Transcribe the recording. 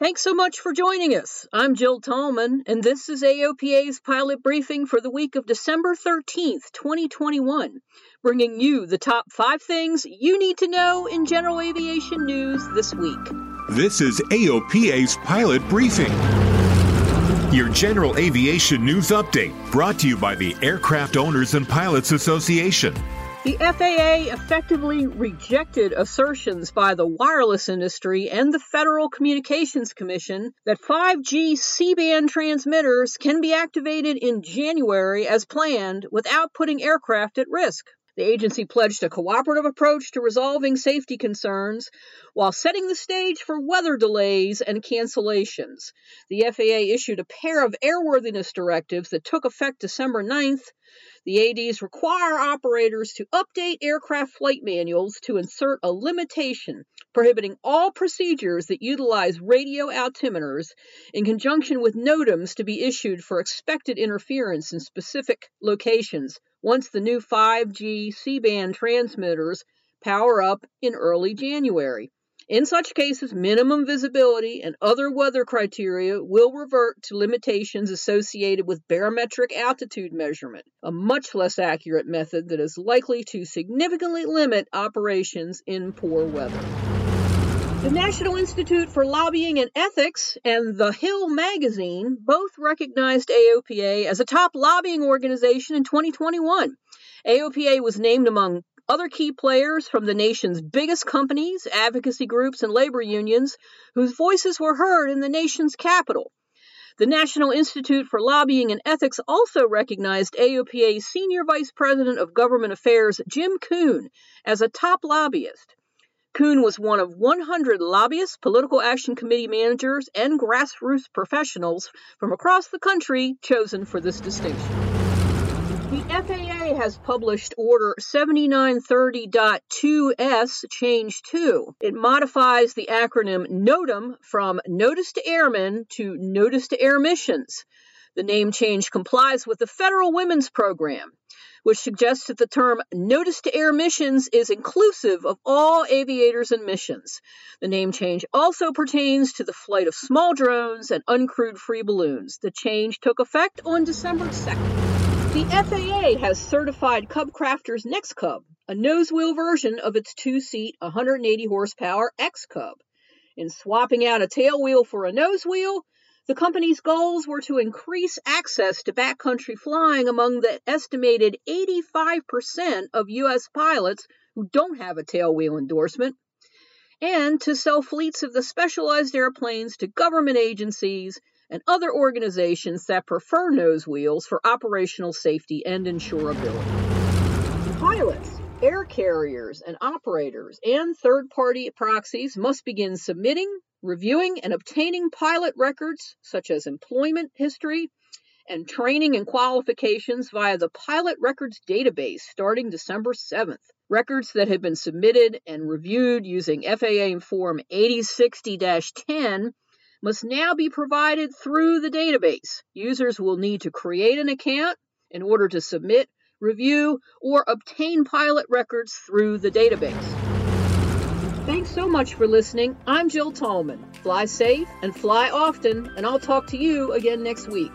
Thanks so much for joining us. I'm Jill Tallman, and this is AOPA's pilot briefing for the week of December 13th, 2021, bringing you the top five things you need to know in general aviation news this week. This is AOPA's pilot briefing. Your general aviation news update brought to you by the Aircraft Owners and Pilots Association. The FAA effectively rejected assertions by the wireless industry and the Federal Communications Commission that 5G C band transmitters can be activated in January as planned without putting aircraft at risk. The agency pledged a cooperative approach to resolving safety concerns while setting the stage for weather delays and cancellations. The FAA issued a pair of airworthiness directives that took effect December 9th the ADs require operators to update aircraft flight manuals to insert a limitation prohibiting all procedures that utilize radio altimeters in conjunction with NOTAMs to be issued for expected interference in specific locations once the new 5G C band transmitters power up in early January. In such cases, minimum visibility and other weather criteria will revert to limitations associated with barometric altitude measurement, a much less accurate method that is likely to significantly limit operations in poor weather. The National Institute for Lobbying and Ethics and The Hill magazine both recognized AOPA as a top lobbying organization in 2021. AOPA was named among other key players from the nation's biggest companies, advocacy groups, and labor unions whose voices were heard in the nation's capital. The National Institute for Lobbying and Ethics also recognized AOPA's Senior Vice President of Government Affairs, Jim Coon, as a top lobbyist. Coon was one of 100 lobbyists, political action committee managers, and grassroots professionals from across the country chosen for this distinction. The FAA has published Order 7930.2S Change 2. It modifies the acronym NOTAM from Notice to Airmen to Notice to Air Missions. The name change complies with the Federal Women's Program, which suggests that the term Notice to Air Missions is inclusive of all aviators and missions. The name change also pertains to the flight of small drones and uncrewed free balloons. The change took effect on December 2nd. The FAA has certified Cub Crafters NX Cub, a nose wheel version of its two seat 180 horsepower X Cub. In swapping out a tail wheel for a nose wheel, the company's goals were to increase access to backcountry flying among the estimated 85% of U.S. pilots who don't have a tailwheel endorsement, and to sell fleets of the specialized airplanes to government agencies and other organizations that prefer nose wheels for operational safety and insurability. Pilots, air carriers, and operators and third party proxies must begin submitting, reviewing, and obtaining pilot records such as employment history and training and qualifications via the Pilot Records database starting December 7th. Records that have been submitted and reviewed using FAA Form 8060 10 must now be provided through the database. Users will need to create an account in order to submit, review, or obtain pilot records through the database. Thanks so much for listening. I'm Jill Tallman. Fly safe and fly often, and I'll talk to you again next week.